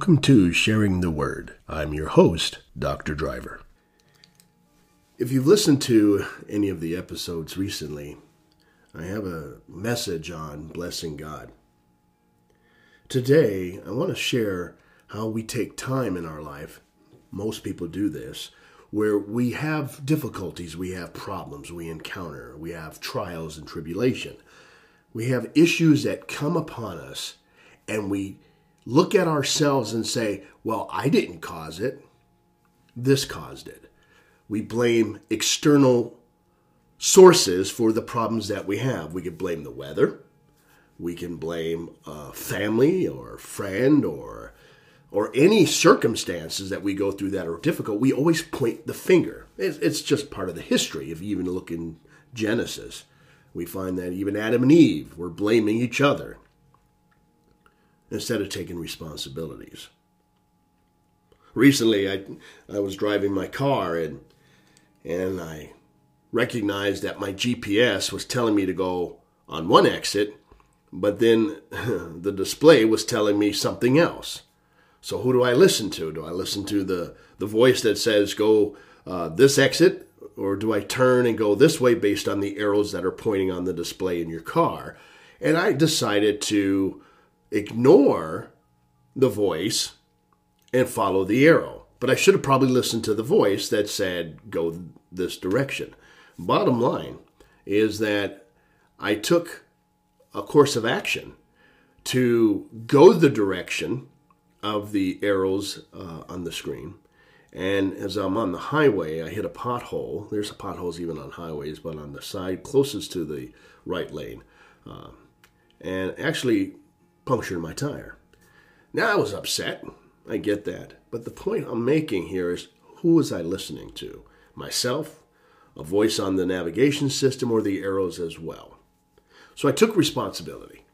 Welcome to Sharing the Word. I'm your host, Dr. Driver. If you've listened to any of the episodes recently, I have a message on blessing God. Today, I want to share how we take time in our life. Most people do this, where we have difficulties, we have problems we encounter, we have trials and tribulation. We have issues that come upon us, and we look at ourselves and say, Well, I didn't cause it, this caused it. We blame external sources for the problems that we have. We could blame the weather, we can blame a family or friend or or any circumstances that we go through that are difficult, we always point the finger. It's, just part of the history. If you even look in Genesis, we find that even Adam and Eve were blaming each other instead of taking responsibilities. Recently, I, I was driving my car and, and I recognized that my GPS was telling me to go on one exit, but then the display was telling me something else. So who do I listen to? Do I listen to the, the voice that says go uh, this exit, or do I turn and go this way based on the arrows that are pointing on the display in your car? And I decided to ignore the voice and follow the arrow. But I should have probably listened to the voice that said, go this direction. Bottom line is that I took a course of action to go the direction of the arrows uh, on the screen. And as I'm on the highway, I hit a pothole. There's potholes even on highways, but on the side closest to the right lane. Uh, and actually punctured my tire. Now I was upset. I get that. But the point I'm making here is who was I listening to? Myself, a voice on the navigation system, or the arrows as well? So I took responsibility.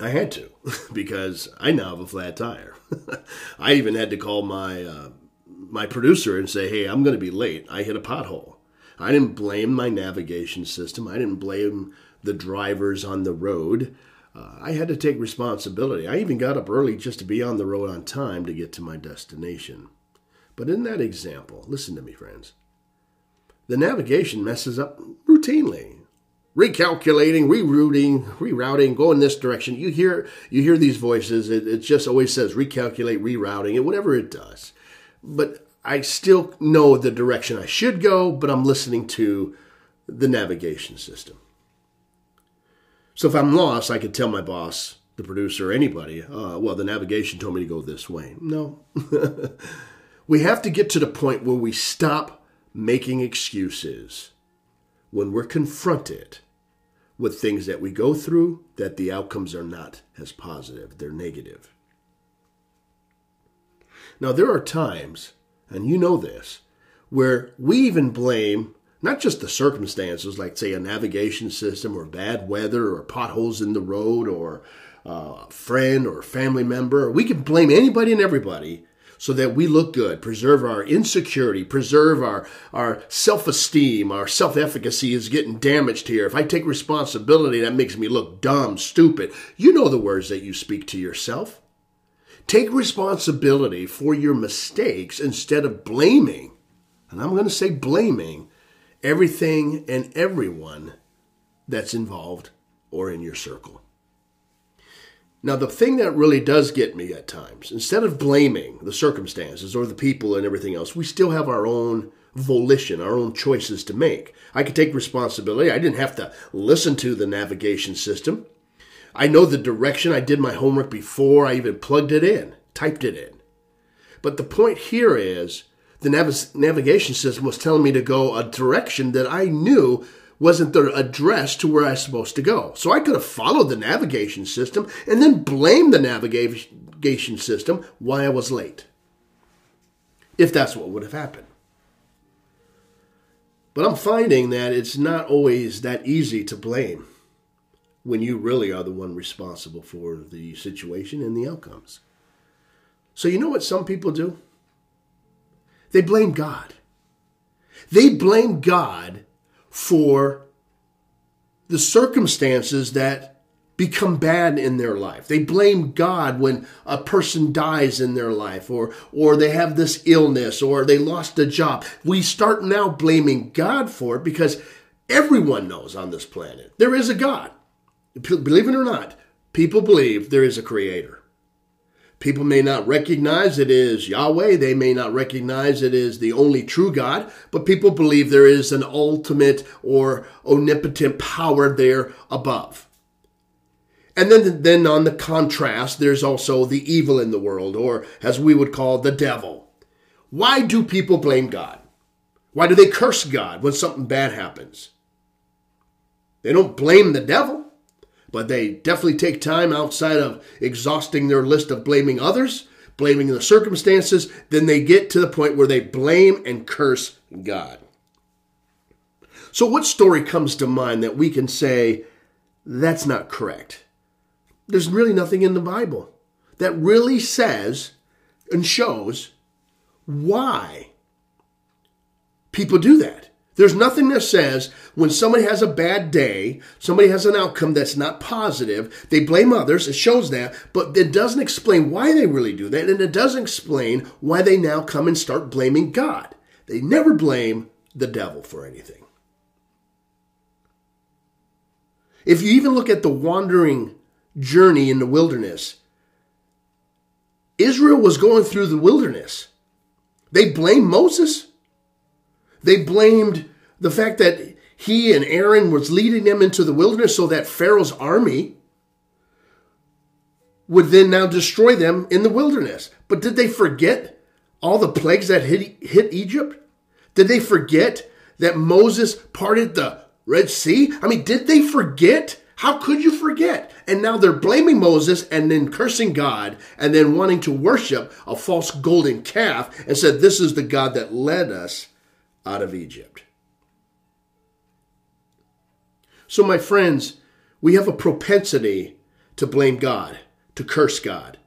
I had to because I now have a flat tire. I even had to call my uh, my producer and say, "Hey, I'm going to be late. I hit a pothole." I didn't blame my navigation system. I didn't blame the drivers on the road uh, I had to take responsibility. I even got up early just to be on the road on time to get to my destination. But in that example, listen to me, friends, the navigation messes up routinely. Recalculating, rerouting, rerouting, go in this direction. You hear you hear these voices. It, it just always says recalculate, rerouting, and whatever it does. But I still know the direction I should go, but I'm listening to the navigation system. So if I'm lost, I could tell my boss, the producer, anybody, uh, well, the navigation told me to go this way. No. we have to get to the point where we stop making excuses when we're confronted with things that we go through that the outcomes are not as positive, they're negative. Now, there are times, and you know this, where we even blame not just the circumstances, like, say, a navigation system or bad weather or potholes in the road or uh, a friend or family member. We can blame anybody and everybody so that we look good, preserve our insecurity, preserve our, our self esteem, our self efficacy is getting damaged here. If I take responsibility, that makes me look dumb, stupid. You know the words that you speak to yourself. Take responsibility for your mistakes instead of blaming, and I'm going to say blaming everything and everyone that's involved or in your circle. Now, the thing that really does get me at times, instead of blaming the circumstances or the people and everything else, we still have our own volition, our own choices to make. I could take responsibility. I didn't have to listen to the navigation system. I know the direction. I did my homework before I even plugged it in, typed it in. But the point here is the nav- navigation system was telling me to go a direction that I knew wasn't the address to where I was supposed to go. So I could have followed the navigation system and then blamed the navigation system why I was late. If that's what would have happened. But I'm finding that it's not always that easy to blame when you really are the one responsible for the situation and the outcomes. So, you know what some people do? They blame God. They blame God for the circumstances that become bad in their life. They blame God when a person dies in their life or or they have this illness or they lost a job. We start now blaming God for it because everyone knows on this planet there is a God. Believe it or not, people believe there is a creator. People may not recognize it is Yahweh. They may not recognize it is the only true God, but people believe there is an ultimate or omnipotent power there above. And then, then on the contrast, there's also the evil in the world, or as we would call the devil. Why do people blame God? Why do they curse God when something bad happens? They don't blame the devil but they definitely take time outside of exhausting their list of blaming others, blaming the circumstances, then they get to the point where they blame and curse God. So, what story comes to mind that we can say that's not correct? There's really nothing in the Bible that really says and shows why people do that. There's nothing that says when somebody has a bad day, somebody has an outcome that's not positive, they blame others. It shows that, but it doesn't explain why they really do that. And it doesn't explain why they now come and start blaming God. They never blame the devil for anything. If you even look at the wandering journey in the wilderness, Israel was going through the wilderness. They blame Moses. They blamed the fact that he and Aaron was leading them into the wilderness so that Pharaoh's army would then now destroy them in the wilderness. But did they forget all the plagues that hit, hit Egypt? Did they forget that Moses parted the Red Sea? I mean, did they forget? How could you forget? And now they're blaming Moses and then cursing God and then wanting to worship a false golden calf and said, This is the God that led us out of Egypt. So, my friends, we have a propensity to blame God, to curse God,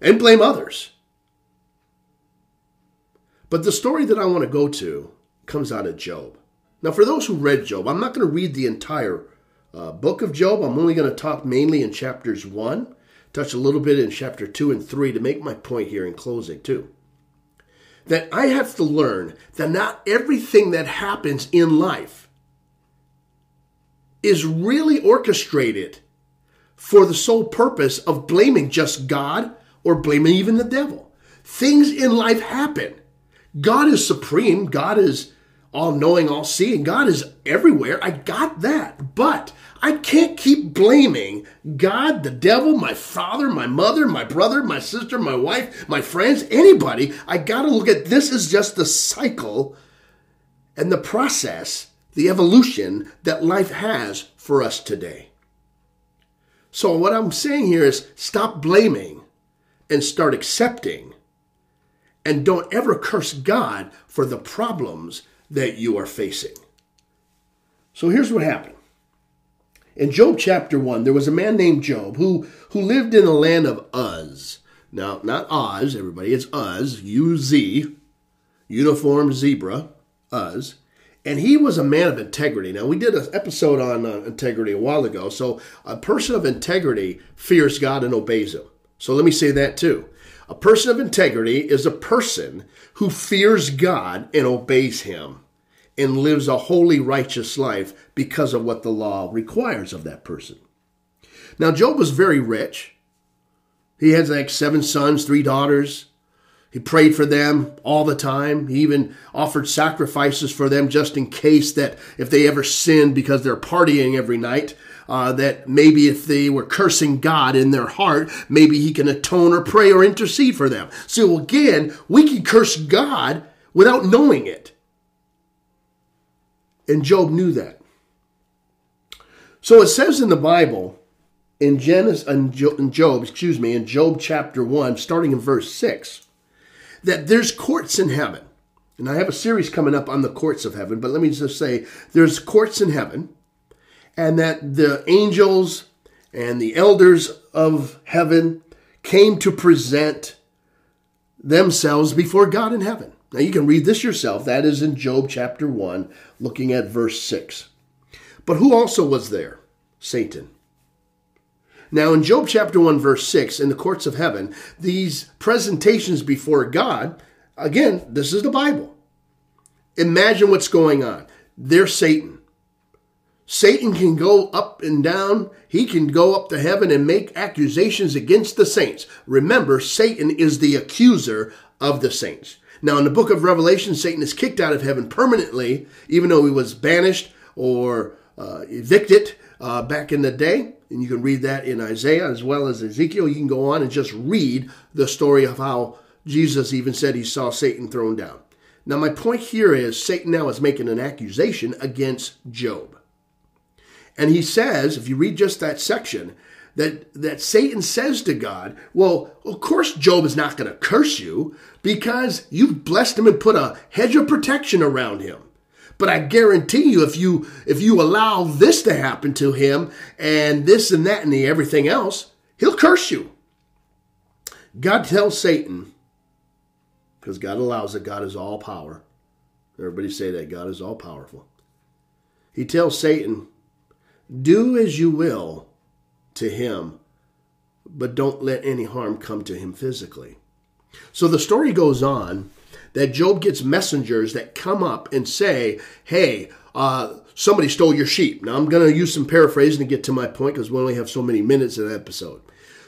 and blame others. But the story that I want to go to comes out of Job. Now, for those who read Job, I'm not going to read the entire uh, book of Job. I'm only going to talk mainly in chapters 1, touch a little bit in chapter 2 and 3 to make my point here in closing, too that I have to learn that not everything that happens in life is really orchestrated for the sole purpose of blaming just God or blaming even the devil. Things in life happen. God is supreme. God is all knowing, all seeing. God is everywhere. I got that. But I can't keep blaming God, the devil, my father, my mother, my brother, my sister, my wife, my friends, anybody. I got to look at this is just the cycle and the process, the evolution that life has for us today. So, what I'm saying here is stop blaming and start accepting. And don't ever curse God for the problems that you are facing. So, here's what happened. In Job chapter 1, there was a man named Job who, who lived in the land of Uz. Now, not Oz, everybody, it's Uz, U Z, uniform zebra, Uz. And he was a man of integrity. Now, we did an episode on uh, integrity a while ago. So, a person of integrity fears God and obeys him. So, let me say that too. A person of integrity is a person who fears God and obeys him and lives a holy, righteous life because of what the law requires of that person. Now, Job was very rich. He had like seven sons, three daughters. He prayed for them all the time. He even offered sacrifices for them just in case that if they ever sinned because they're partying every night, uh, that maybe if they were cursing God in their heart, maybe he can atone or pray or intercede for them. So again, we can curse God without knowing it. And Job knew that. So it says in the Bible, in Genesis, in Job, excuse me, in Job chapter 1, starting in verse 6, that there's courts in heaven. And I have a series coming up on the courts of heaven, but let me just say there's courts in heaven, and that the angels and the elders of heaven came to present themselves before God in heaven. Now you can read this yourself. That is in Job chapter 1, looking at verse 6. But who also was there? Satan. Now, in Job chapter 1, verse 6, in the courts of heaven, these presentations before God, again, this is the Bible. Imagine what's going on. There's Satan. Satan can go up and down. He can go up to heaven and make accusations against the saints. Remember, Satan is the accuser of the saints. Now, in the book of Revelation, Satan is kicked out of heaven permanently, even though he was banished or uh, evicted uh, back in the day. And you can read that in Isaiah as well as Ezekiel. You can go on and just read the story of how Jesus even said he saw Satan thrown down. Now, my point here is Satan now is making an accusation against Job. And he says, if you read just that section, that, that Satan says to God, Well, of course, Job is not going to curse you because you've blessed him and put a hedge of protection around him. But I guarantee you, if you if you allow this to happen to him and this and that and the everything else, he'll curse you. God tells Satan, because God allows it, God is all power. Everybody say that God is all powerful. He tells Satan, do as you will to him, but don't let any harm come to him physically. So the story goes on that Job gets messengers that come up and say, Hey, uh, somebody stole your sheep. Now I'm going to use some paraphrasing to get to my point because we only have so many minutes in the episode.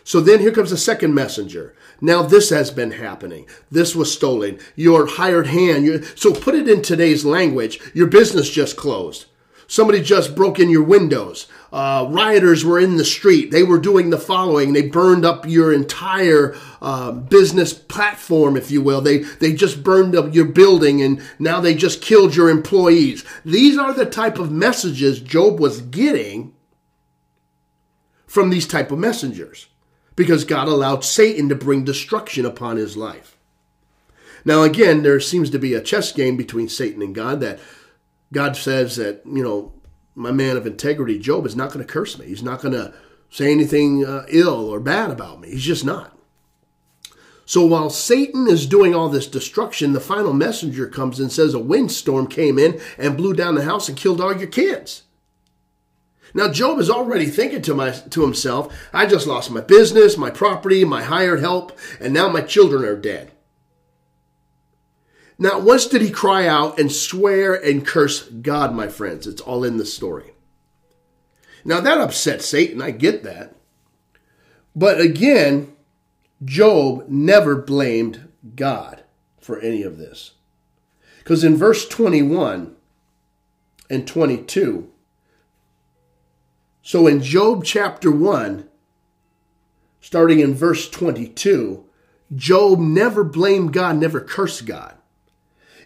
So then here comes the second messenger. Now this has been happening. This was stolen. Your hired hand. so put it in today's language. Your business just closed. Somebody just broke in your windows. Uh, rioters were in the street. They were doing the following. They burned up your entire uh, business platform, if you will. They, they just burned up your building and now they just killed your employees. These are the type of messages Job was getting from these type of messengers because God allowed Satan to bring destruction upon his life. Now, again, there seems to be a chess game between Satan and God that God says that, you know, my man of integrity, Job, is not going to curse me. He's not going to say anything uh, ill or bad about me. He's just not. So while Satan is doing all this destruction, the final messenger comes and says a windstorm came in and blew down the house and killed all your kids. Now Job is already thinking to my to himself, I just lost my business, my property, my hired help, and now my children are dead. Not once did he cry out and swear and curse God, my friends. It's all in the story. Now that upset Satan, I get that. But again, Job never blamed God for any of this. Because in verse 21 and 22, so in Job chapter 1, starting in verse 22, Job never blamed God, never cursed God.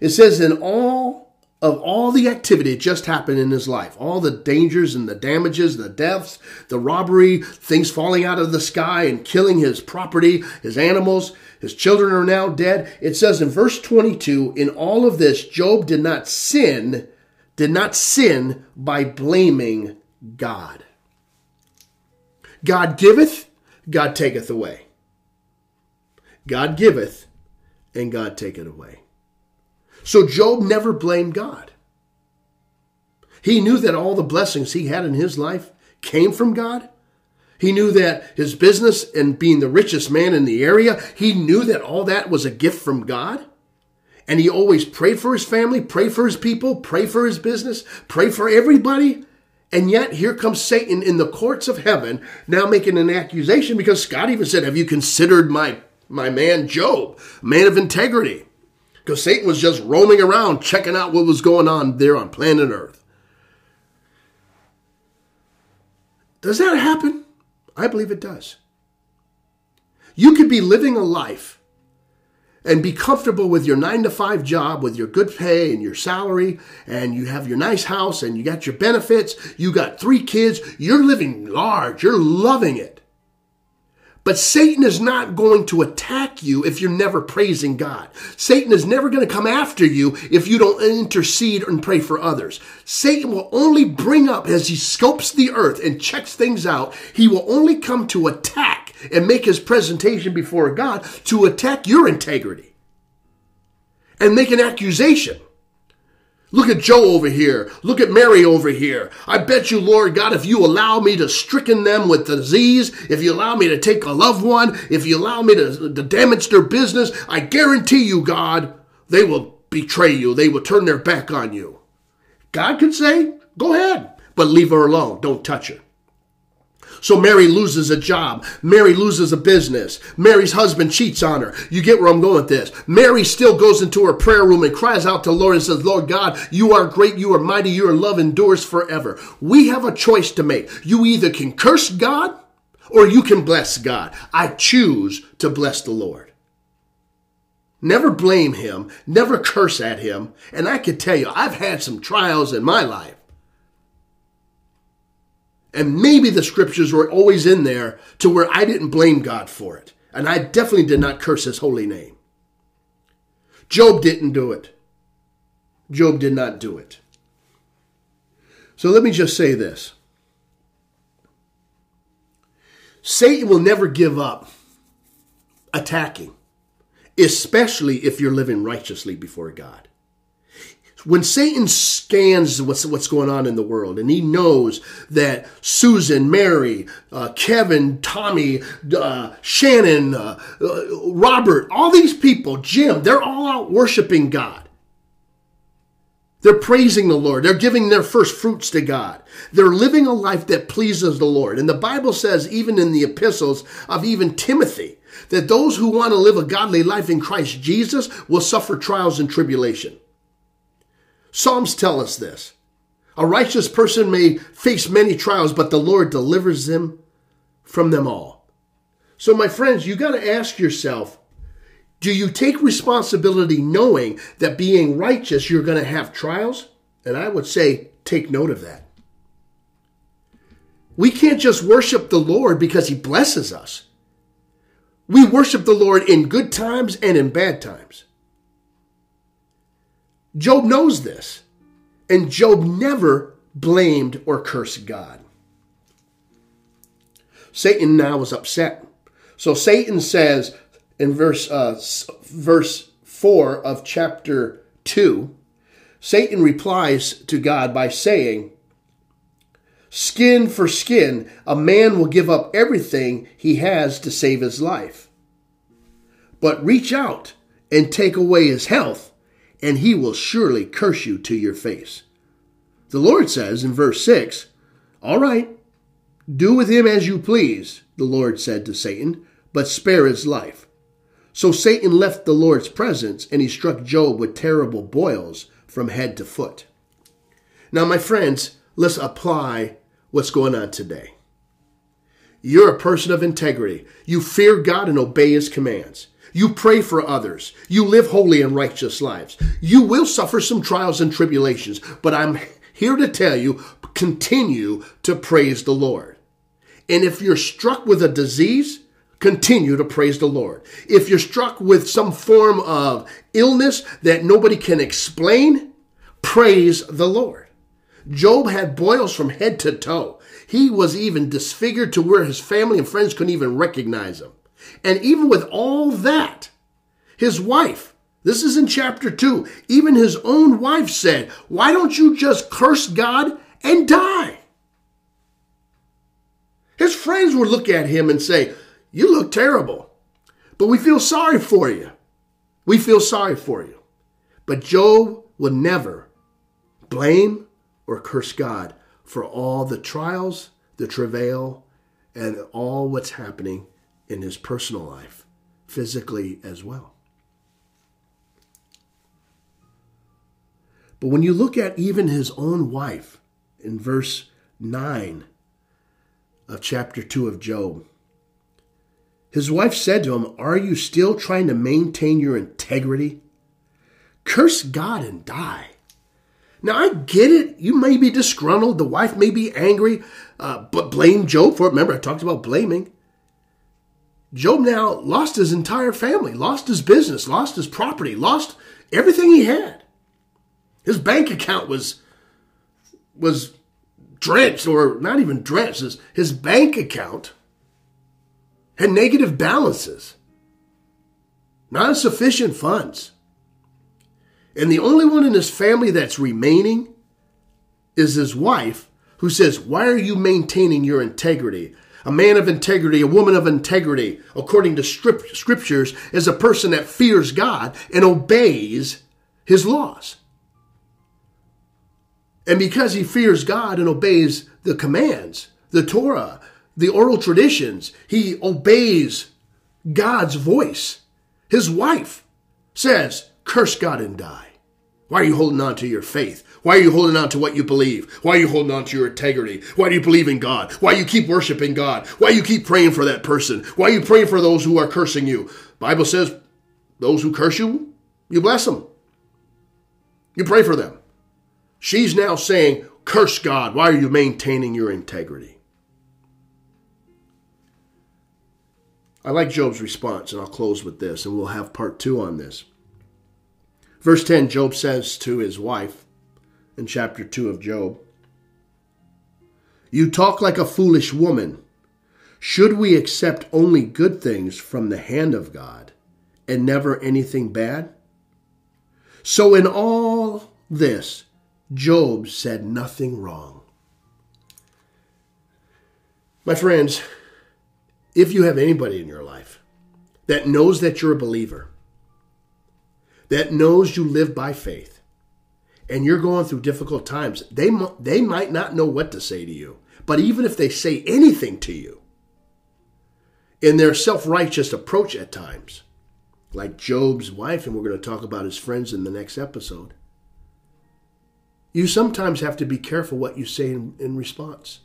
It says, in all of all the activity that just happened in his life, all the dangers and the damages, the deaths, the robbery, things falling out of the sky and killing his property, his animals, his children are now dead. It says in verse 22, in all of this, Job did not sin, did not sin by blaming God. God giveth, God taketh away. God giveth, and God taketh away. So Job never blamed God. He knew that all the blessings he had in his life came from God. He knew that his business and being the richest man in the area, he knew that all that was a gift from God. And he always prayed for his family, prayed for his people, prayed for his business, prayed for everybody. And yet here comes Satan in the courts of heaven now making an accusation because God even said, Have you considered my, my man Job, man of integrity? Because Satan was just roaming around checking out what was going on there on planet Earth. Does that happen? I believe it does. You could be living a life and be comfortable with your nine to five job, with your good pay and your salary, and you have your nice house and you got your benefits, you got three kids, you're living large, you're loving it. But Satan is not going to attack you if you're never praising God. Satan is never going to come after you if you don't intercede and pray for others. Satan will only bring up as he scopes the earth and checks things out, he will only come to attack and make his presentation before God to attack your integrity and make an accusation. Look at Joe over here. Look at Mary over here. I bet you, Lord God, if you allow me to stricken them with disease, if you allow me to take a loved one, if you allow me to, to damage their business, I guarantee you, God, they will betray you. They will turn their back on you. God could say, go ahead, but leave her alone. Don't touch her. So Mary loses a job. Mary loses a business. Mary's husband cheats on her. You get where I'm going with this. Mary still goes into her prayer room and cries out to the Lord and says, Lord God, you are great. You are mighty. Your love endures forever. We have a choice to make. You either can curse God or you can bless God. I choose to bless the Lord. Never blame him. Never curse at him. And I can tell you, I've had some trials in my life. And maybe the scriptures were always in there to where I didn't blame God for it. And I definitely did not curse his holy name. Job didn't do it. Job did not do it. So let me just say this Satan will never give up attacking, especially if you're living righteously before God when Satan scans what's what's going on in the world, and he knows that Susan, Mary, uh, Kevin, Tommy, uh, Shannon, uh, uh, Robert, all these people, Jim, they're all out worshiping God. They're praising the Lord. They're giving their first fruits to God. They're living a life that pleases the Lord. And the Bible says, even in the epistles of even Timothy, that those who want to live a godly life in Christ Jesus will suffer trials and tribulation. Psalms tell us this. A righteous person may face many trials, but the Lord delivers them from them all. So, my friends, you got to ask yourself do you take responsibility knowing that being righteous, you're going to have trials? And I would say, take note of that. We can't just worship the Lord because he blesses us. We worship the Lord in good times and in bad times. Job knows this, and Job never blamed or cursed God. Satan now was upset. So Satan says in verse uh, verse 4 of chapter 2, Satan replies to God by saying, Skin for skin, a man will give up everything he has to save his life. But reach out and take away his health, and he will surely curse you to your face. The Lord says in verse 6, All right, do with him as you please, the Lord said to Satan, but spare his life. So Satan left the Lord's presence, and he struck Job with terrible boils from head to foot. Now, my friends, let's apply what's going on today. You're a person of integrity. You fear God and obey his commands. You pray for others. You live holy and righteous lives. You will suffer some trials and tribulations, but I'm here to tell you continue to praise the Lord. And if you're struck with a disease, continue to praise the Lord. If you're struck with some form of illness that nobody can explain, praise the Lord. Job had boils from head to toe. He was even disfigured to where his family and friends couldn't even recognize him. And even with all that, his wife, this is in chapter 2, even his own wife said, Why don't you just curse God and die? His friends would look at him and say, You look terrible, but we feel sorry for you. We feel sorry for you. But Job would never blame or curse God for all the trials, the travail, and all what's happening in his personal life, physically as well. But when you look at even his own wife in verse 9 of chapter 2 of Job, his wife said to him, Are you still trying to maintain your integrity? Curse God and die. Now, I get it. You may be disgruntled. The wife may be angry, uh, but blame Job for it. Remember, I talked about blaming. Job now lost his entire family, lost his business, lost his property, lost everything he had. His bank account was was drenched, or not even drenched. His, his bank account had negative balances, not sufficient funds. And the only one in his family that's remaining is his wife, who says, Why are you maintaining your integrity? A man of integrity, a woman of integrity, according to scriptures, is a person that fears God and obeys his laws. And because he fears God and obeys the commands, the Torah, the oral traditions, he obeys God's voice. His wife says, Curse God and die. Why are you holding on to your faith? Why are you holding on to what you believe? Why are you holding on to your integrity? Why do you believe in God? Why you keep worshiping God? Why you keep praying for that person? Why you praying for those who are cursing you? Bible says, those who curse you, you bless them. You pray for them. She's now saying, curse God. Why are you maintaining your integrity? I like Job's response, and I'll close with this, and we'll have part two on this. Verse 10 Job says to his wife in chapter 2 of Job, You talk like a foolish woman. Should we accept only good things from the hand of God and never anything bad? So, in all this, Job said nothing wrong. My friends, if you have anybody in your life that knows that you're a believer, that knows you live by faith and you're going through difficult times, they, they might not know what to say to you. But even if they say anything to you, in their self righteous approach at times, like Job's wife, and we're going to talk about his friends in the next episode, you sometimes have to be careful what you say in, in response.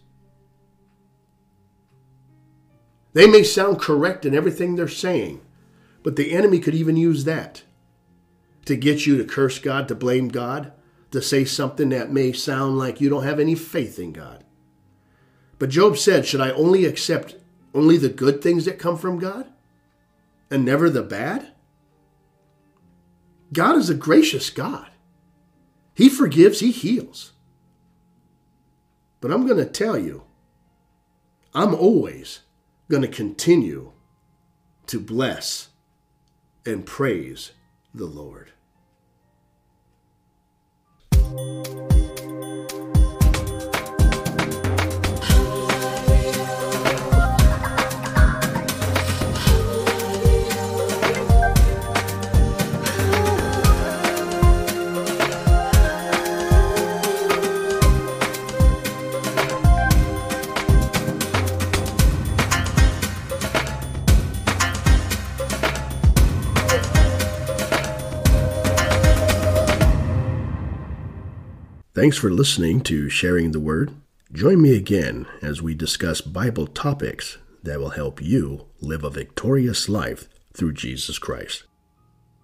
They may sound correct in everything they're saying, but the enemy could even use that to get you to curse God, to blame God, to say something that may sound like you don't have any faith in God. But Job said, Should I only accept only the good things that come from God and never the bad? God is a gracious God. He forgives, He heals. But I'm going to tell you, I'm always going to continue to bless and praise the Lord. Thanks for listening to Sharing the Word. Join me again as we discuss Bible topics that will help you live a victorious life through Jesus Christ.